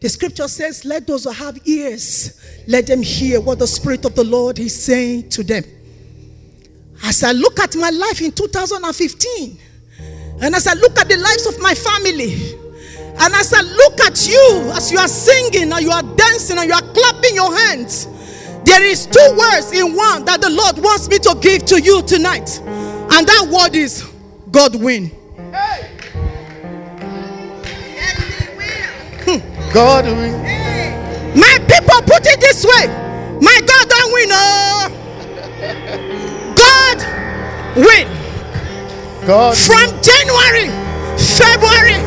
The scripture says, Let those who have ears, let them hear what the Spirit of the Lord is saying to them. As I look at my life in 2015, and as I look at the lives of my family, and as I look at you, as you are singing, and you are dancing, and you are clapping your hands, there is two words in one that the Lord wants me to give to you tonight. And that word is God win. God win. My people put it this way. My God don't win. Oh. God win. God From January, February,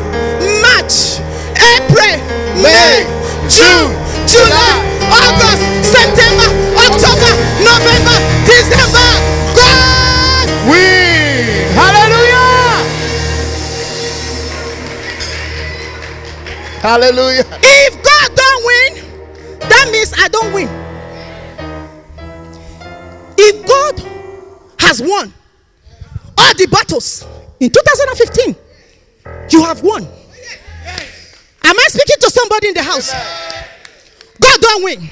March, April, May, June, July, August, September, October, November, December. God win. Hallelujah. If God don't win, that means I don't win. If God has won all the battles in 2015, you have won. Am I speaking to somebody in the house? God don't win.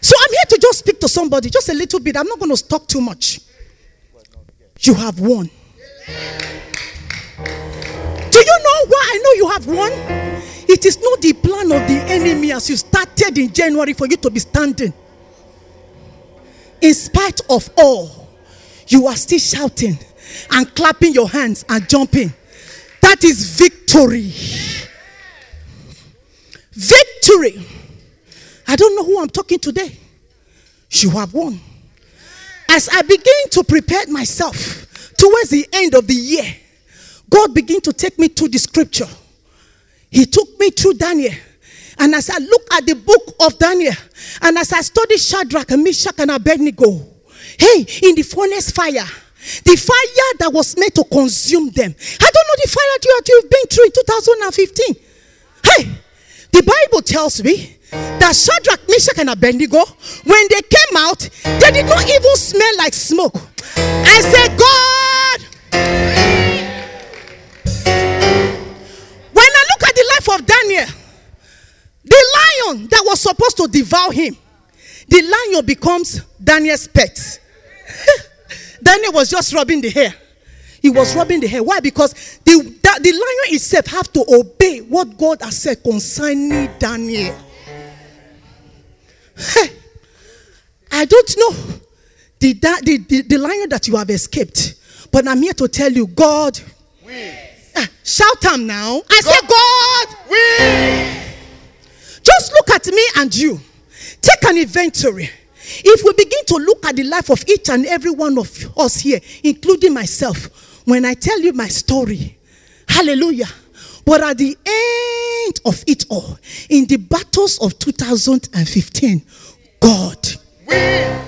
So I'm here to just speak to somebody, just a little bit. I'm not going to talk too much. You have won. Do you know why I know you have won? It is not the plan of the enemy as you started in January for you to be standing. In spite of all, you are still shouting and clapping your hands and jumping. That is victory. Victory. I don't know who I'm talking today. You have won. As I begin to prepare myself towards the end of the year, God began to take me to the scripture. He took me through Daniel. And as I look at the book of Daniel, and as I study Shadrach Meshach and Abednego, hey, in the furnace fire, the fire that was meant to consume them. I don't know the fire that you've been through in 2015. Hey, the Bible tells me that Shadrach, Meshach, and Abednego, when they came out, they did not even smell like smoke. I said, God, of Daniel, the lion that was supposed to devour him, the lion becomes Daniel's pet. Daniel was just rubbing the hair. He was rubbing the hair. Why? Because the, that, the lion itself have to obey what God has said concerning Daniel. I don't know the, the, the, the lion that you have escaped, but I'm here to tell you, God. Ah, shout him now. I say, God. Win. Just look at me and you. Take an inventory. If we begin to look at the life of each and every one of us here, including myself, when I tell you my story, hallelujah. But at the end of it all, in the battles of 2015, God. Win.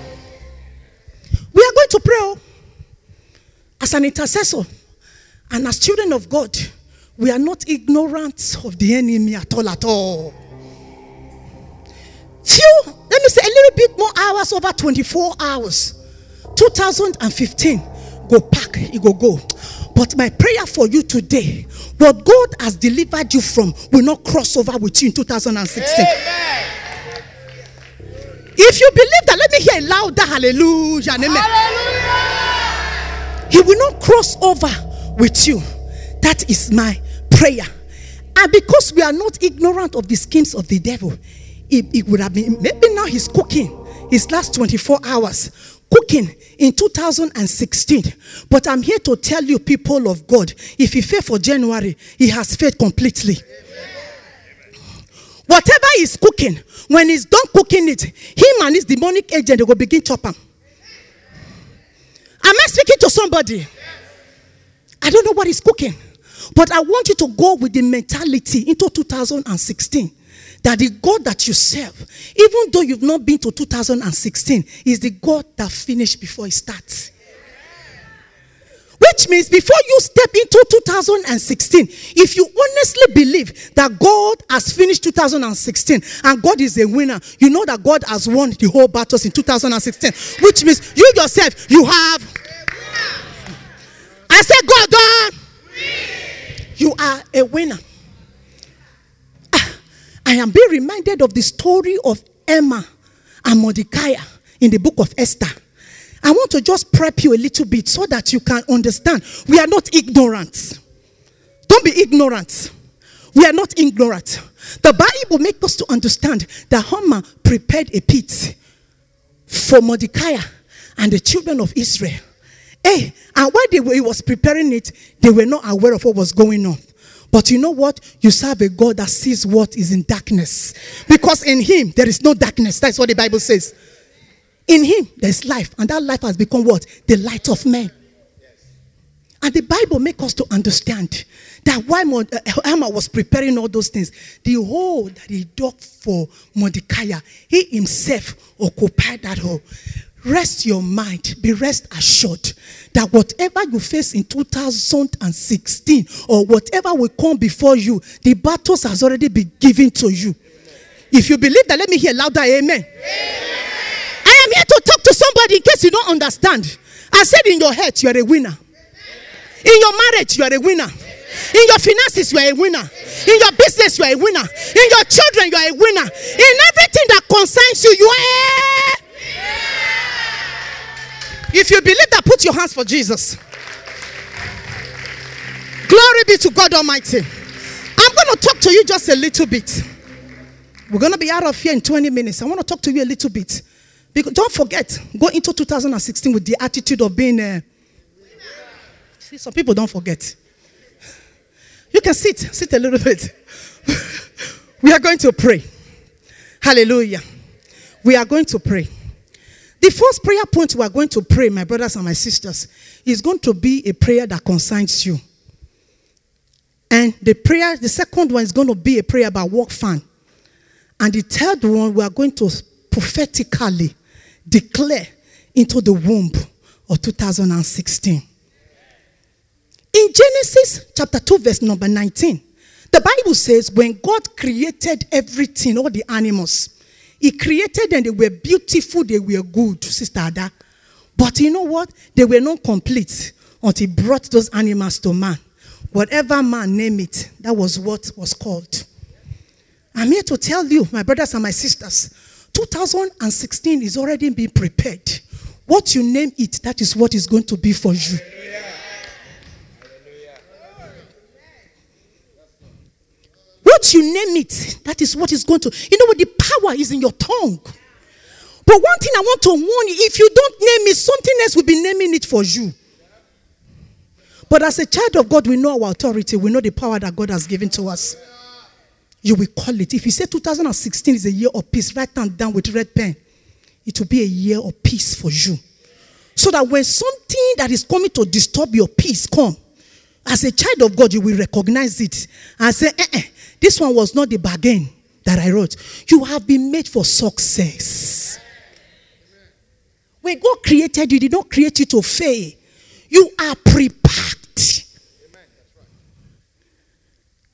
We are going to pray oh. as an intercessor and as children of God. We are not ignorant of the enemy at all, at all. Few, let me say a little bit more hours, over 24 hours. 2015, go pack, it go go. But my prayer for you today, what God has delivered you from will not cross over with you in 2016. Amen. If you believe that, let me hear a louder hallelujah. Amen. Hallelujah. He will not cross over with you. That is my prayer. And because we are not ignorant of the schemes of the devil, it, it would have been maybe now he's cooking his last 24 hours, cooking in 2016. But I'm here to tell you, people of God, if he failed for January, he has failed completely. Whatever he's cooking, when he's done cooking it, him and his demonic agent will begin chop him. Am I speaking to somebody? I don't know what he's cooking, but I want you to go with the mentality into 2016 that the God that you serve, even though you've not been to 2016, is the God that finished before it starts. Which means before you step into 2016, if you honestly believe that God has finished 2016 and God is a winner, you know that God has won the whole battles in 2016. Which means you yourself, you have. I said, God done. You are a winner. Ah, I am being reminded of the story of Haman and Mordecai in the book of Esther. I want to just prep you a little bit so that you can understand. We are not ignorant. Don't be ignorant. We are not ignorant. The Bible makes us to understand that Haman prepared a pit for Mordecai and the children of Israel. Hey, and while they were, he was preparing it, they were not aware of what was going on. But you know what? You serve a God that sees what is in darkness. Because in him there is no darkness. That's what the Bible says. In him there's life, and that life has become what? The light of men. And the Bible makes us to understand that while uh, Haman was preparing all those things, the hole that he dug for Mordecai, he himself occupied that hole. Rest your mind, be rest assured that whatever you face in 2016 or whatever will come before you, the battles has already been given to you. If you believe that, let me hear louder, amen. amen. I am here to talk to somebody in case you don't understand. I said in your head, you are a winner. In your marriage, you are a winner. In your finances, you are a winner. In your business, you are a winner. In your children, you are a winner. In everything that concerns you, you are. If you believe that, put your hands for Jesus. Glory be to God Almighty. I'm going to talk to you just a little bit. We're going to be out of here in 20 minutes. I want to talk to you a little bit. Because don't forget, go into 2016 with the attitude of being a. See, some people don't forget. You can sit, sit a little bit. we are going to pray. Hallelujah. We are going to pray. The first prayer point we are going to pray, my brothers and my sisters, is going to be a prayer that concerns you. And the prayer, the second one is going to be a prayer about work fan. And the third one, we are going to prophetically declare into the womb of 2016. In Genesis chapter 2, verse number 19, the Bible says, when God created everything, all the animals, He created them, they were beautiful, they were good, Sister Ada. But you know what? They were not complete until He brought those animals to man. Whatever man name it, that was what was called. I'm here to tell you, my brothers and my sisters, 2016 is already being prepared. What you name it, that is what is going to be for you. What you name it, that is what is going to. You know what? The power is in your tongue. But one thing I want to warn you if you don't name it, something else will be naming it for you. But as a child of God, we know our authority, we know the power that God has given to us. You will call it. If you say 2016 is a year of peace, write down down with red pen. It will be a year of peace for you. So that when something that is coming to disturb your peace come, as a child of God, you will recognize it and say, eh, eh, this one was not the bargain that I wrote. You have been made for success. When God created you, He did not create you to fail. You are prepared.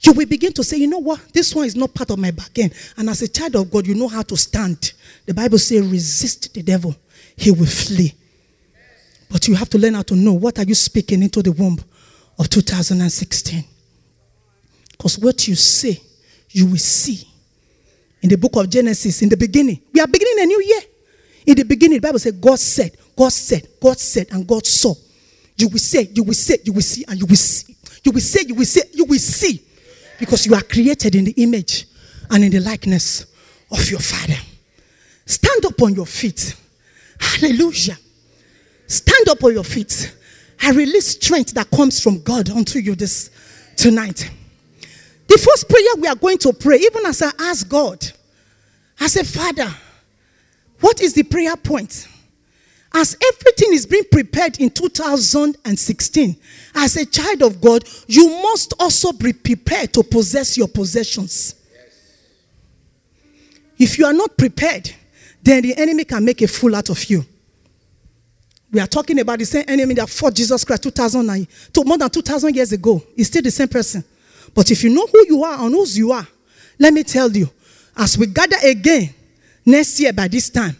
You will begin to say, you know what? This one is not part of my bargain. And as a child of God, you know how to stand. The Bible says, resist the devil, he will flee. But you have to learn how to know what are you speaking into the womb of 2016. Because what you say, you will see. In the book of Genesis, in the beginning, we are beginning a new year. In the beginning, the Bible said, God said, God said, God said, and God saw. You will say, you will say, you will see, and you will see. You will say, you will say, you will see. Because you are created in the image and in the likeness of your Father. Stand up on your feet. Hallelujah. Stand up on your feet. I release strength that comes from God unto you this tonight. The first prayer we are going to pray, even as I ask God, I say, Father, what is the prayer point? As everything is being prepared in 2016, as a child of God, you must also be prepared to possess your possessions. If you are not prepared, then the enemy can make a fool out of you. We are talking about the same enemy that fought Jesus Christ 2009, to more than 2,000 years ago. He's still the same person. But if you know who you are and whose you are, let me tell you, as we gather again next year by this time,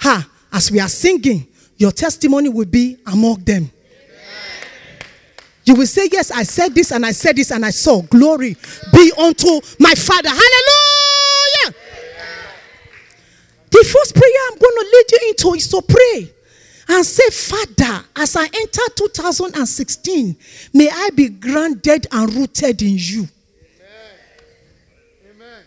ha, as we are singing, your testimony will be among them. You will say, Yes, I said this and I said this and I saw. Glory be unto my Father. Hallelujah. The first prayer I'm going to lead you into is to pray. And say, Father, as I enter 2016, may I be grounded and rooted in you. Amen.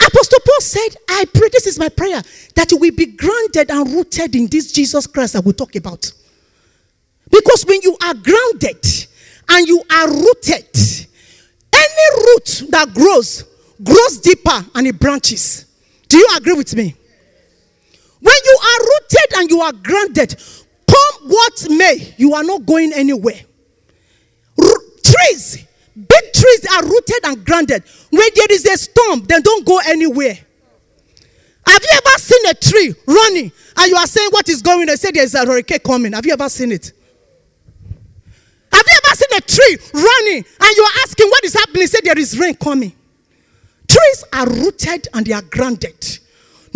Apostle Paul said, I pray, this is my prayer, that you will be grounded and rooted in this Jesus Christ that we talk about. Because when you are grounded and you are rooted, any root that grows, grows deeper and it branches. Do you agree with me? When you are rooted and you are grounded, come what may, you are not going anywhere. R- trees, big trees are rooted and grounded. When there is a storm, they don't go anywhere. Have you ever seen a tree running and you are saying what is going? They say there's a hurricane coming. Have you ever seen it? Have you ever seen a tree running and you are asking what is happening? Say there is rain coming. Trees are rooted and they are grounded.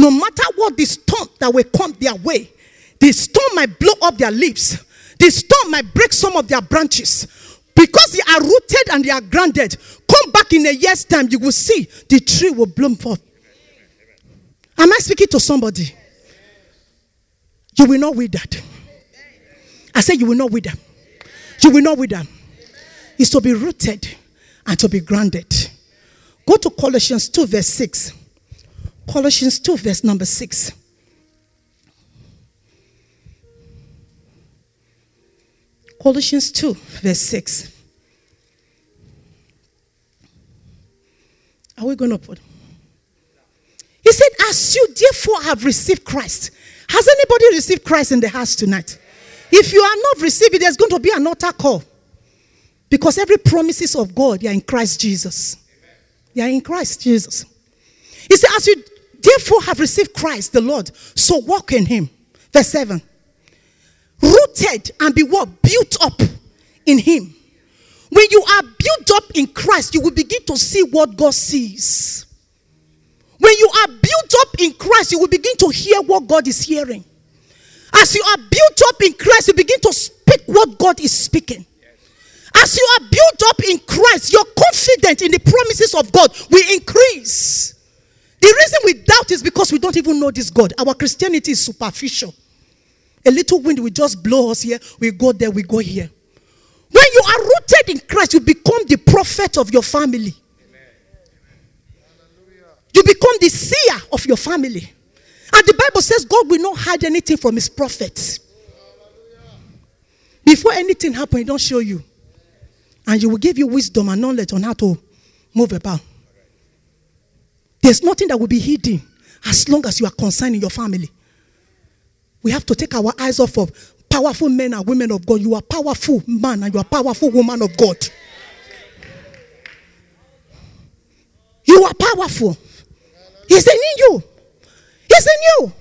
No matter what the storm that will come their way, the storm might blow up their leaves. The storm might break some of their branches. Because they are rooted and they are grounded, come back in a year's time, you will see the tree will bloom forth. Am I speaking to somebody? You will not wither. I say you will not wither. You will not wither. It's to be rooted and to be grounded. Go to Colossians 2, verse 6. Colossians 2, verse number 6. Colossians 2, verse 6. Are we going to put? He said, As you therefore have received Christ. Has anybody received Christ in the house tonight? If you are not receiving, there's going to be an altar call. Because every promises of God, they are in Christ Jesus. They are in Christ Jesus. He said, As you therefore have received Christ the Lord, so walk in him. Verse 7. Rooted and be what? Built up in him. When you are built up in Christ, you will begin to see what God sees. When you are built up in Christ, you will begin to hear what God is hearing. As you are built up in Christ, you begin to speak what God is speaking. As you are built up in Christ, your confidence in the promises of God will increase. The reason we doubt is because we don't even know this God. Our Christianity is superficial. A little wind will just blow us here, we go there, we go here. When you are rooted in Christ, you become the prophet of your family. You become the seer of your family. And the Bible says God will not hide anything from his prophets. Before anything happens, he don't show you. And he will give you wisdom and knowledge on how to move about. There's nothing that will be hidden as long as you are concerned in your family. We have to take our eyes off of powerful men and women of God. You are powerful man and you are powerful woman of God. You are powerful. He's in you. He's in you.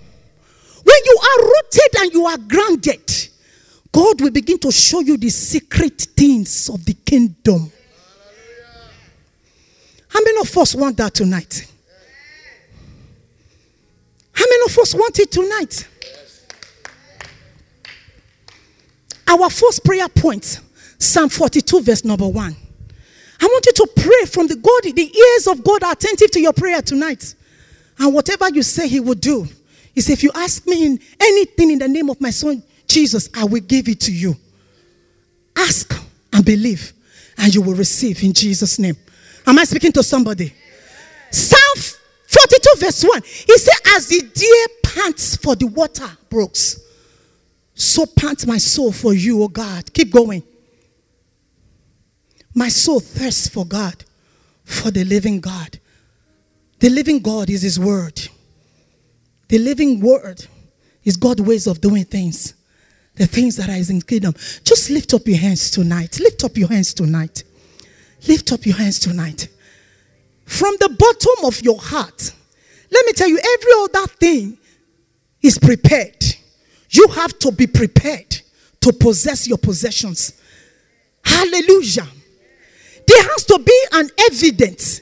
When you are rooted and you are grounded, God will begin to show you the secret things of the kingdom. How many of us want that tonight? How many of us want it tonight? Our first prayer point, Psalm 42, verse number one. I want you to pray from the God, the ears of God are attentive to your prayer tonight. And whatever you say, He will do. He said, If you ask me in anything in the name of my Son Jesus, I will give it to you. Ask and believe, and you will receive in Jesus' name. Am I speaking to somebody? Psalm 42, verse 1. He said, As the deer pants for the water brooks, so pants my soul for you, O God. Keep going. My soul thirsts for God, for the living God. The living God is His Word. The living Word is God's ways of doing things. The things that are in kingdom. Just lift up your hands tonight. Lift up your hands tonight. Lift up your hands tonight. From the bottom of your heart, let me tell you, every other thing is prepared. You have to be prepared to possess your possessions. Hallelujah. There has to be an evidence.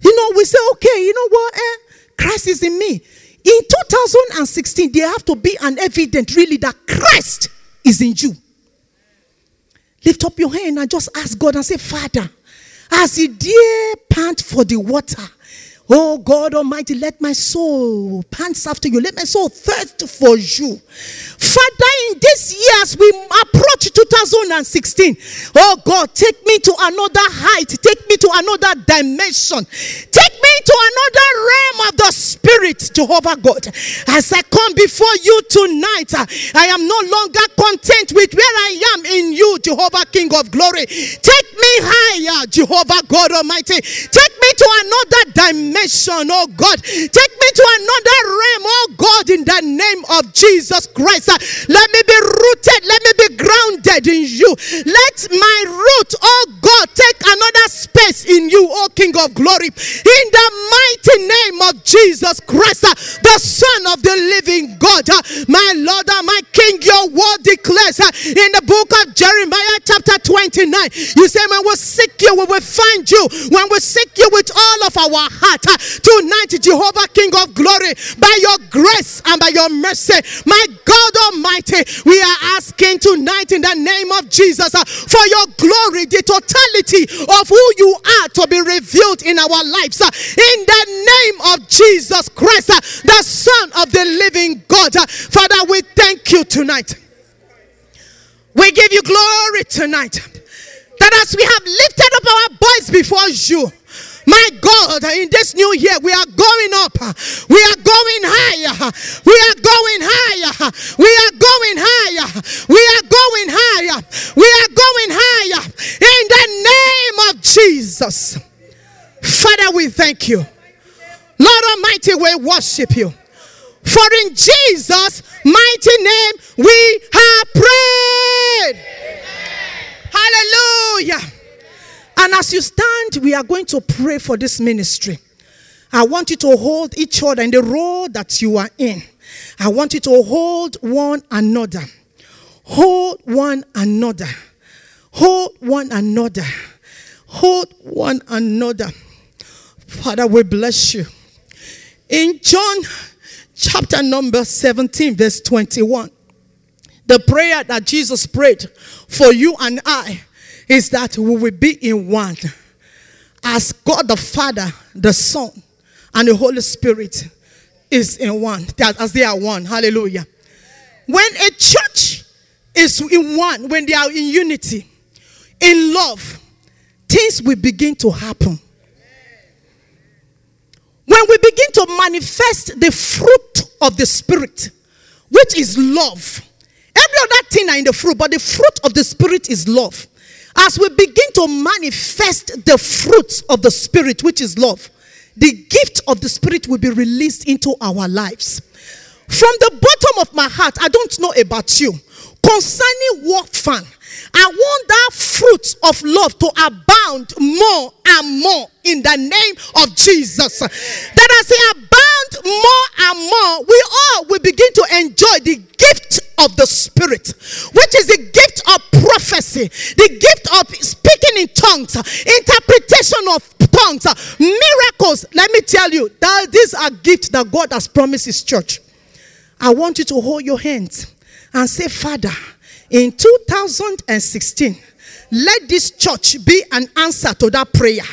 You know, we say, okay, you know what? Eh, Christ is in me. In 2016, there have to be an evidence really that Christ is in you. Lift up your hand and just ask God and say, Father, as the deer pant for the water, Oh God Almighty, let my soul pants after you. Let my soul thirst for you. Father, in this year as we approach 2016, oh God, take me to another height. Take me to another dimension. Take me to another realm of the Spirit, Jehovah God. As I come before you tonight, I am no longer content with where I am in you, Jehovah King of glory. Take me higher, Jehovah God Almighty. Take me to another dimension, oh God. Take me to another realm, oh God, in the name of Jesus Christ. Let me be rooted, let me be grounded in you. Let my root, oh God, take another space in you, oh King of glory. In the mighty name Jesus Christ, uh, the Son of the living God, uh, my Lord and my King, your word declares uh, in the book of Jeremiah, chapter 29, you say, When we seek you, we will find you. When we seek you with all of our heart, tonight, Jehovah, King of glory, by your grace and by your mercy, my God Almighty, we are asking tonight in the name of Jesus for your glory, the totality of who you are to be revealed in our lives. In the name of Jesus Christ, uh, the Son of the living God. Uh, Father, we thank you tonight. We give you glory tonight. That as we have lifted up our voice before you, my God, in this new year, we are going up. We are going higher. We are going higher. We are going higher. We are going higher. We are going higher. In the name of Jesus. Father, we thank you. Lord Almighty, we worship you. For in Jesus' mighty name we have prayed. Hallelujah. And as you stand, we are going to pray for this ministry. I want you to hold each other in the role that you are in. I want you to hold one another. Hold one another. Hold one another. Hold one another. Father, we bless you. In John chapter number 17, verse 21, the prayer that Jesus prayed for you and I is that we will be in one. As God the Father, the Son, and the Holy Spirit is in one, that as they are one. Hallelujah. When a church is in one, when they are in unity, in love, things will begin to happen. When we begin to manifest the fruit of the Spirit, which is love, every other thing are in the fruit, but the fruit of the Spirit is love. As we begin to manifest the fruits of the Spirit, which is love, the gift of the Spirit will be released into our lives. From the bottom of my heart, I don't know about you. Concerning work fan, I want that fruit of love to abound more and more in the name of Jesus. That as it abound more and more, we all will begin to enjoy the gift of the Spirit, which is the gift of prophecy, the gift of speaking in tongues, interpretation of tongues, miracles. Let me tell you that these are gifts that God has promised His church. I want you to hold your hands and say, Father, in 2016, let this church be an answer to that prayer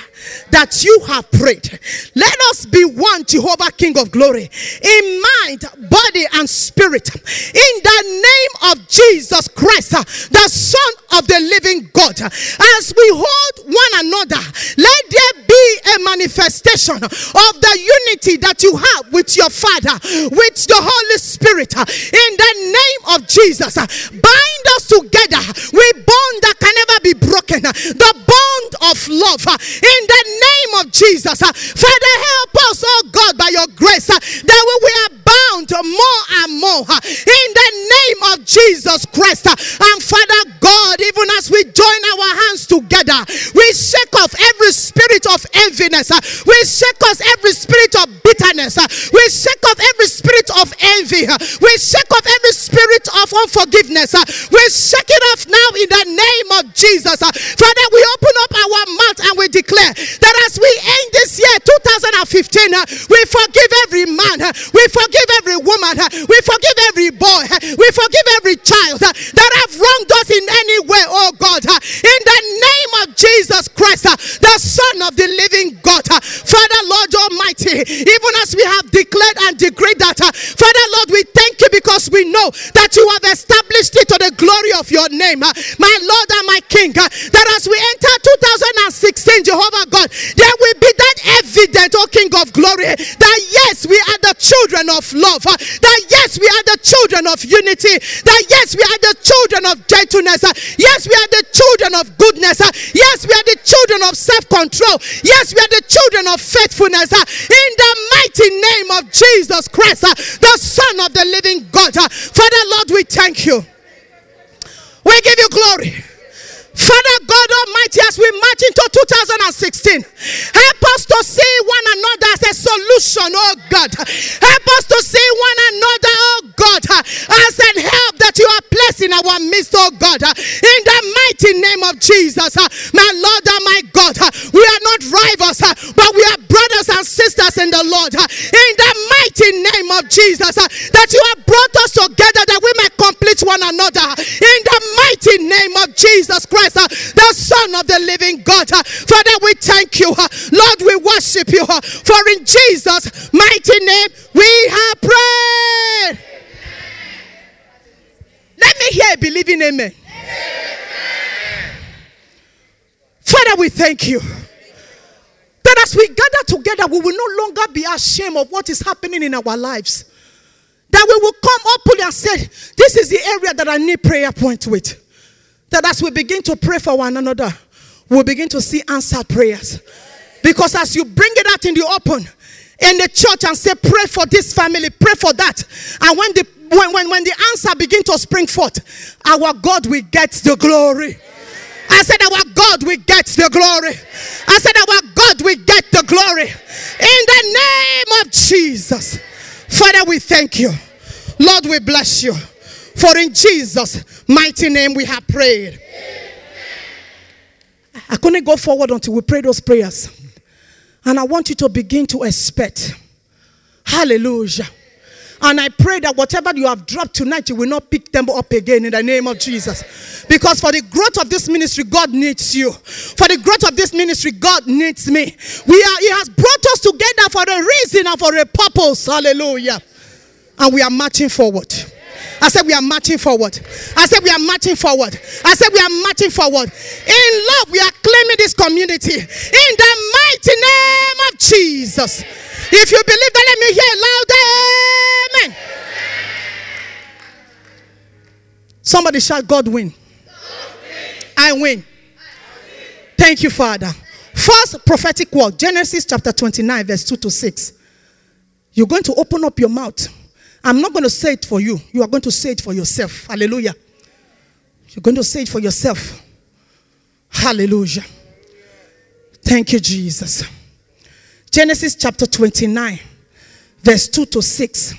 that you have prayed. Let us be one, Jehovah King of glory, in mind, body, and spirit. In the name of Jesus Christ, the Son of the living God. As we hold one another, let there be a manifestation of the unity that you have with your Father, with the Holy Spirit. In the name of Jesus, bind us together with bond that can never be broken. The bond of love. Uh, in the name of Jesus. Uh, Father, help us, oh God, by your grace, uh, that we are bound more and more in the name of Jesus Christ. And Father God, even as we join our hands together, we shake off every spirit of enviness, we shake off every spirit of bitterness, we shake off every spirit of envy, we shake off every spirit of unforgiveness, we shake it off now in the name of Jesus. Uh, Father, we open up our mouth and we declare that as we end this year 2015, uh, we forgive every man, uh, we forgive every woman, we forgive every boy, we forgive every child that have wronged us in any way, oh God. In the name of Jesus Christ, the Son of the living Even as we have declared and decreed that, uh, Father Lord, we thank you because we know that you have established it to the glory of your name, uh, my Lord and my King. uh, that as we enter 2016, Jehovah God, there will be that evident, oh King of glory, that yes, we are the children of love, uh, that yes, we are the children of unity, that yes, we are the children of gentleness, uh, yes, we are the children of goodness, uh, yes, we are the children of self control, yes, we are the children of faithfulness. uh, in the mighty name of Jesus Christ, uh, the Son of the living God. uh, Father, Lord, we thank you. We give you glory. Father God Almighty, as we march into 2016, help us to see one another as a solution, oh God. Help us to see one another, oh God, as an help that you are placed in our midst, oh God. In the mighty name of Jesus, my Lord and my God, we are not rivals, but we are brothers and sisters in the Lord. In the mighty name of Jesus, that you have brought us together that we may complete one another. In the mighty name of Jesus Christ. Christ, uh, the Son of the living God. Uh, Father, we thank you. Uh, Lord, we worship you. For in Jesus' mighty name we have prayed. Let me hear a believing amen. Father, we thank you. That as we gather together, we will no longer be ashamed of what is happening in our lives. That we will come openly and say, This is the area that I need prayer point with. That as we begin to pray for one another, we'll begin to see answered prayers. Because as you bring it out in the open, in the church and say, pray for this family, pray for that. And when the when, when, when the answer begin to spring forth, our God will get the glory. I said, Our God will get the glory. I said, Our God will get the glory. In the name of Jesus. Father, we thank you. Lord, we bless you. For in Jesus' mighty name we have prayed. I couldn't go forward until we pray those prayers. And I want you to begin to expect. Hallelujah. And I pray that whatever you have dropped tonight, you will not pick them up again in the name of Jesus. Because for the growth of this ministry, God needs you. For the growth of this ministry, God needs me. We are, He has brought us together for a reason and for a purpose. Hallelujah. And we are marching forward. I said, We are marching forward. I said, We are marching forward. I said, We are marching forward. In love, we are claiming this community. In the mighty name of Jesus. If you believe that, let me hear louder. Amen. Somebody shout, God win. I win. Thank you, Father. First prophetic word, Genesis chapter 29, verse 2 to 6. You're going to open up your mouth. I'm not going to say it for you. You are going to say it for yourself. Hallelujah. You're going to say it for yourself. Hallelujah. Thank you, Jesus. Genesis chapter 29, verse 2 to 6.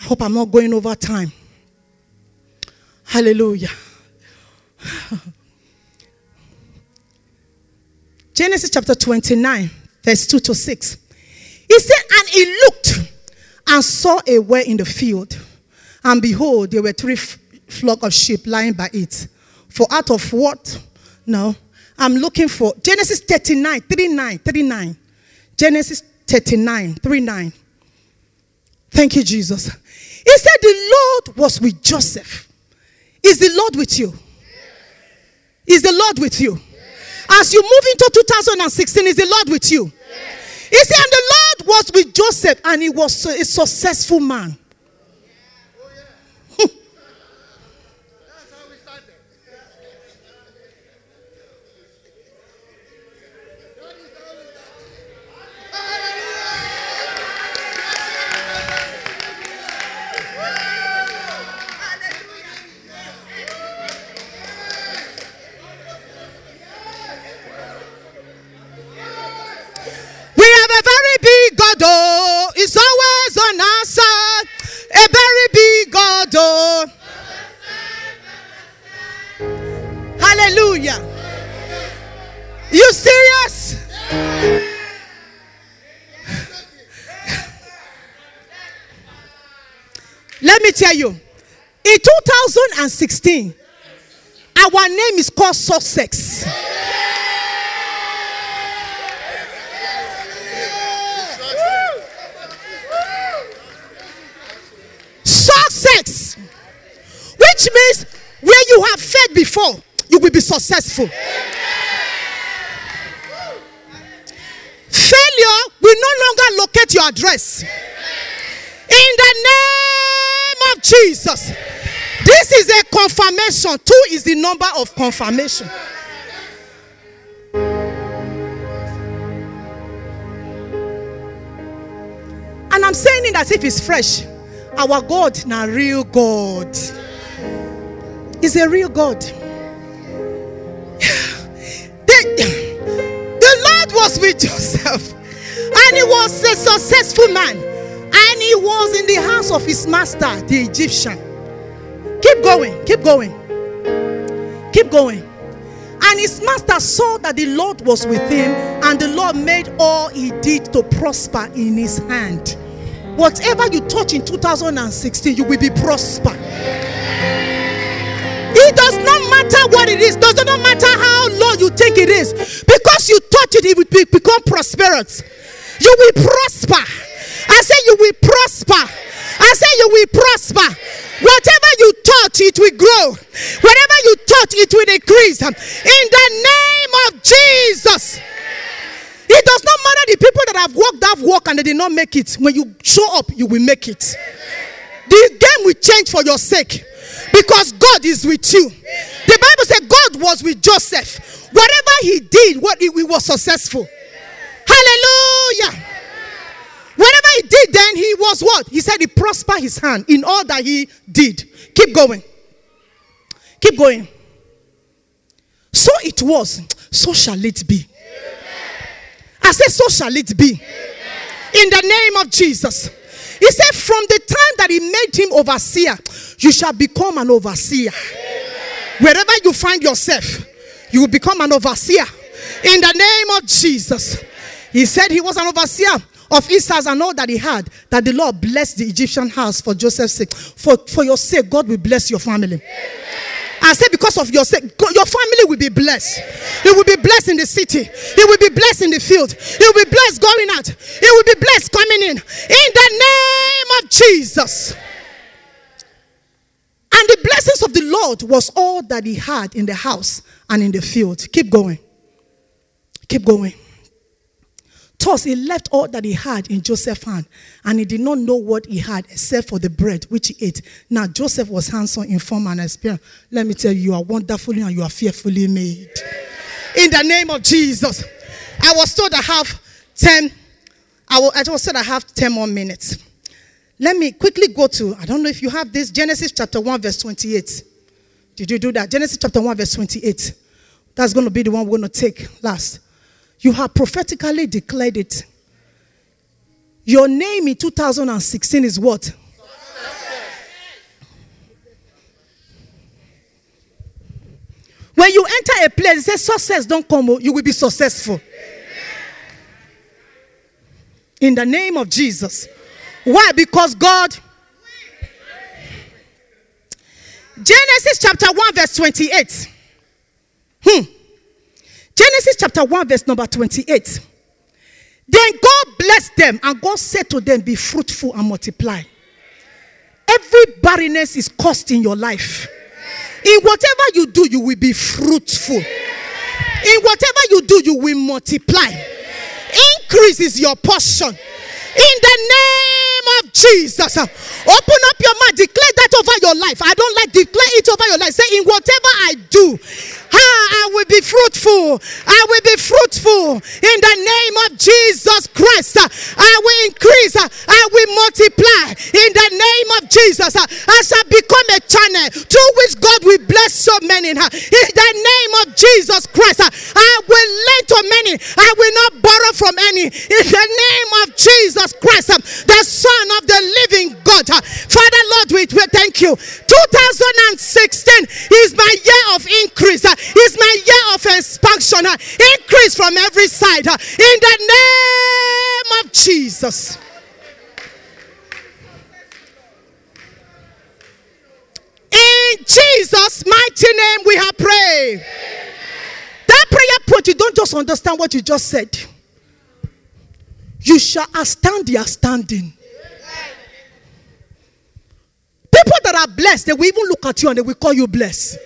I hope I'm not going over time. Hallelujah. Genesis chapter 29, verse 2 to 6. He said, And he looked and saw a well in the field. And behold, there were three f- flock of sheep lying by it. For out of what? No. I'm looking for Genesis 39, 39, 39. Genesis 39, 39. Thank you, Jesus. He said, The Lord was with Joseph. Is the Lord with you? Is the Lord with you? As you move into 2016, is the Lord with you? You see, and the Lord was with Joseph, and he was a successful man. 2016, our name is called success. Success, which means where you have failed before, you will be successful. Failure will no longer locate your address. In the name of Jesus. This is a confirmation. Two is the number of confirmation. And I'm saying it as if it's fresh. Our God, now real God, is a real God. The, the Lord was with Joseph, and he was a successful man, and he was in the house of his master, the Egyptian. Keep going, keep going, keep going. And his master saw that the Lord was with him, and the Lord made all he did to prosper in his hand. Whatever you touch in 2016, you will be prosper. It does not matter what it is, does not matter how low you think it is, because you touch it, it will be, become prosperous. You will prosper. I say you will prosper. I say you will prosper. Whatever you touch, it will grow. Whatever you touch, it will increase. In the name of Jesus. It does not matter the people that have walked that walk and they did not make it. When you show up, you will make it. The game will change for your sake because God is with you. The Bible said God was with Joseph. Whatever he did, what he, was successful. Hallelujah. Whatever he did, then he was what? He said he prospered his hand in all that he did. Keep going. Keep going. So it was, so shall it be. I said, so shall it be. In the name of Jesus. He said, from the time that he made him overseer, you shall become an overseer. Wherever you find yourself, you will become an overseer. In the name of Jesus. He said he was an overseer of his house and all that he had, that the Lord blessed the Egyptian house for Joseph's sake. For, for your sake, God will bless your family. I say because of your sake, your family will be blessed. It will be blessed in the city. It will be blessed in the field. It will be blessed going out. It will be blessed coming in. In the name of Jesus. And the blessings of the Lord was all that he had in the house and in the field. Keep going. Keep going. Thus, he left all that he had in Joseph's hand, and he did not know what he had except for the bread which he ate. Now, Joseph was handsome in form and appearance. Let me tell you, you are wonderfully and you are fearfully made. In the name of Jesus. I was told I have 10, I was told I have 10 more minutes. Let me quickly go to, I don't know if you have this, Genesis chapter 1, verse 28. Did you do that? Genesis chapter 1, verse 28. That's going to be the one we're going to take last. You have prophetically declared it. Your name in 2016 is what? When you enter a place, say success don't come, you will be successful. In the name of Jesus. Why? Because God. Genesis chapter 1, verse 28. Hmm. Genesis chapter 1, verse number 28. Then God blessed them, and God said to them, Be fruitful and multiply. Every barrenness is caused in your life. In whatever you do, you will be fruitful. In whatever you do, you will multiply. Increase is your portion. In the name of Jesus. Uh, open up your mouth, declare that over your life. I don't like declare it over your life. Say, in whatever I do, I will be fruitful. I will be fruitful in the name of Jesus Christ. Uh, I will increase. Uh, I will multiply in the name of Jesus. I shall become a channel through which God will bless so many. In the name of Jesus Christ, I will to many. I will not borrow from any. In the name of Jesus Christ, um, the Son of the living God. Uh, Father, Lord, we thank you. 2016 is my year of increase. Uh, is my year of expansion. Uh, increase from every side. In the name of Jesus. In Jesus' mighty name, we have prayed. That prayer you don't just understand what you just said. You shall outstand the outstanding. People that are blessed, they will even look at you and they will call you blessed.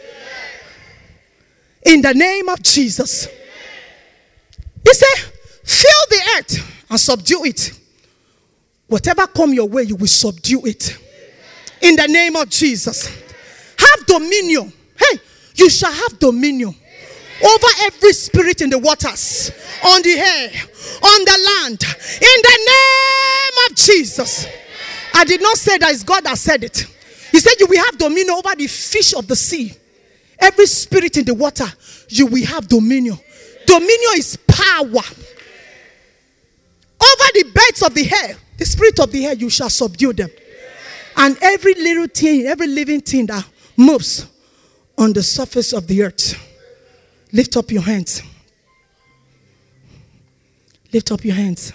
In the name of Jesus. He said, Fill the earth and subdue it. Whatever come your way, you will subdue it. In the name of Jesus. Have dominion. Hey, you shall have dominion over every spirit in the waters, on the air, on the land. In the name of Jesus. I did not say that it's God that said it. He said, You will have dominion over the fish of the sea. Every spirit in the water, you will have dominion. Dominion is power. Over the birds of the air, the spirit of the air, you shall subdue them. And every little thing, every living thing that moves on the surface of the earth, lift up your hands. Lift up your hands.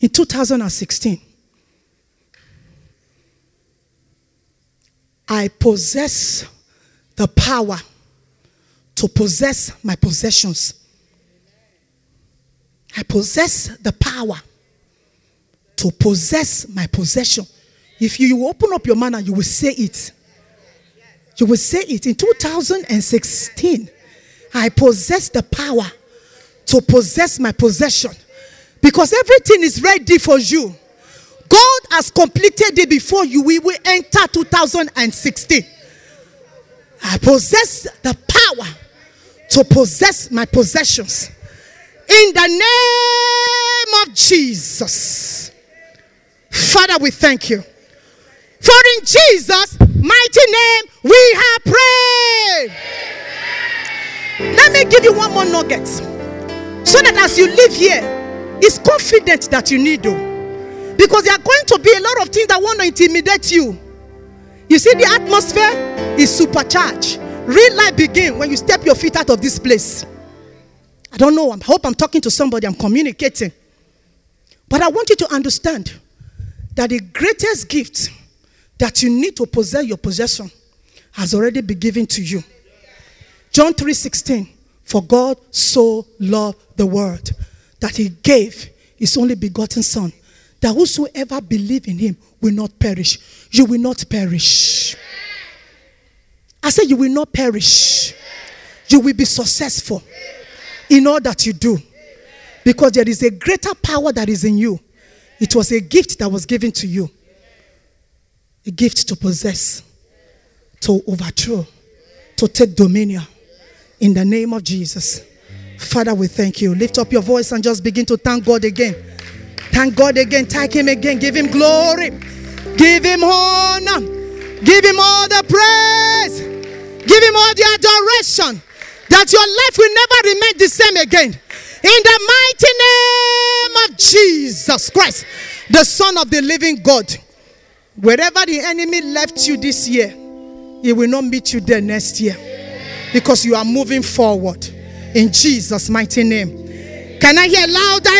In 2016, I possess the power to possess my possessions. I possess the power to possess my possession. If you open up your and you will say it, you will say it. In 2016, I possess the power to possess my possession because everything is ready for you. God has completed it before you. We will enter 2016. I possess the power to possess my possessions. In the name of Jesus. Father, we thank you. For in Jesus' mighty name we have prayed. Let me give you one more nugget. So that as you live here, it's confident that you need to. Because there are going to be a lot of things that want to intimidate you. You see, the atmosphere is supercharged. Real life begin when you step your feet out of this place. I don't know. I hope I'm talking to somebody. I'm communicating. But I want you to understand that the greatest gift that you need to possess your possession has already been given to you. John 3:16 For God so loved the world that he gave his only begotten son that whosoever believe in him will not perish. You will not perish. I said you will not perish. You will be successful in all that you do. Because there is a greater power that is in you. It was a gift that was given to you. A gift to possess, to overthrow, to take dominion. In the name of Jesus. Father, we thank you. Lift up your voice and just begin to thank God again. Thank God again. Thank Him again. Give Him glory. Give Him honor. Give Him all the praise. Give Him all the adoration. That your life will never remain the same again. In the mighty name of Jesus Christ, the Son of the living God. Wherever the enemy left you this year, he will not meet you there next year. Because you are moving forward. In Jesus' mighty name. Can I hear louder?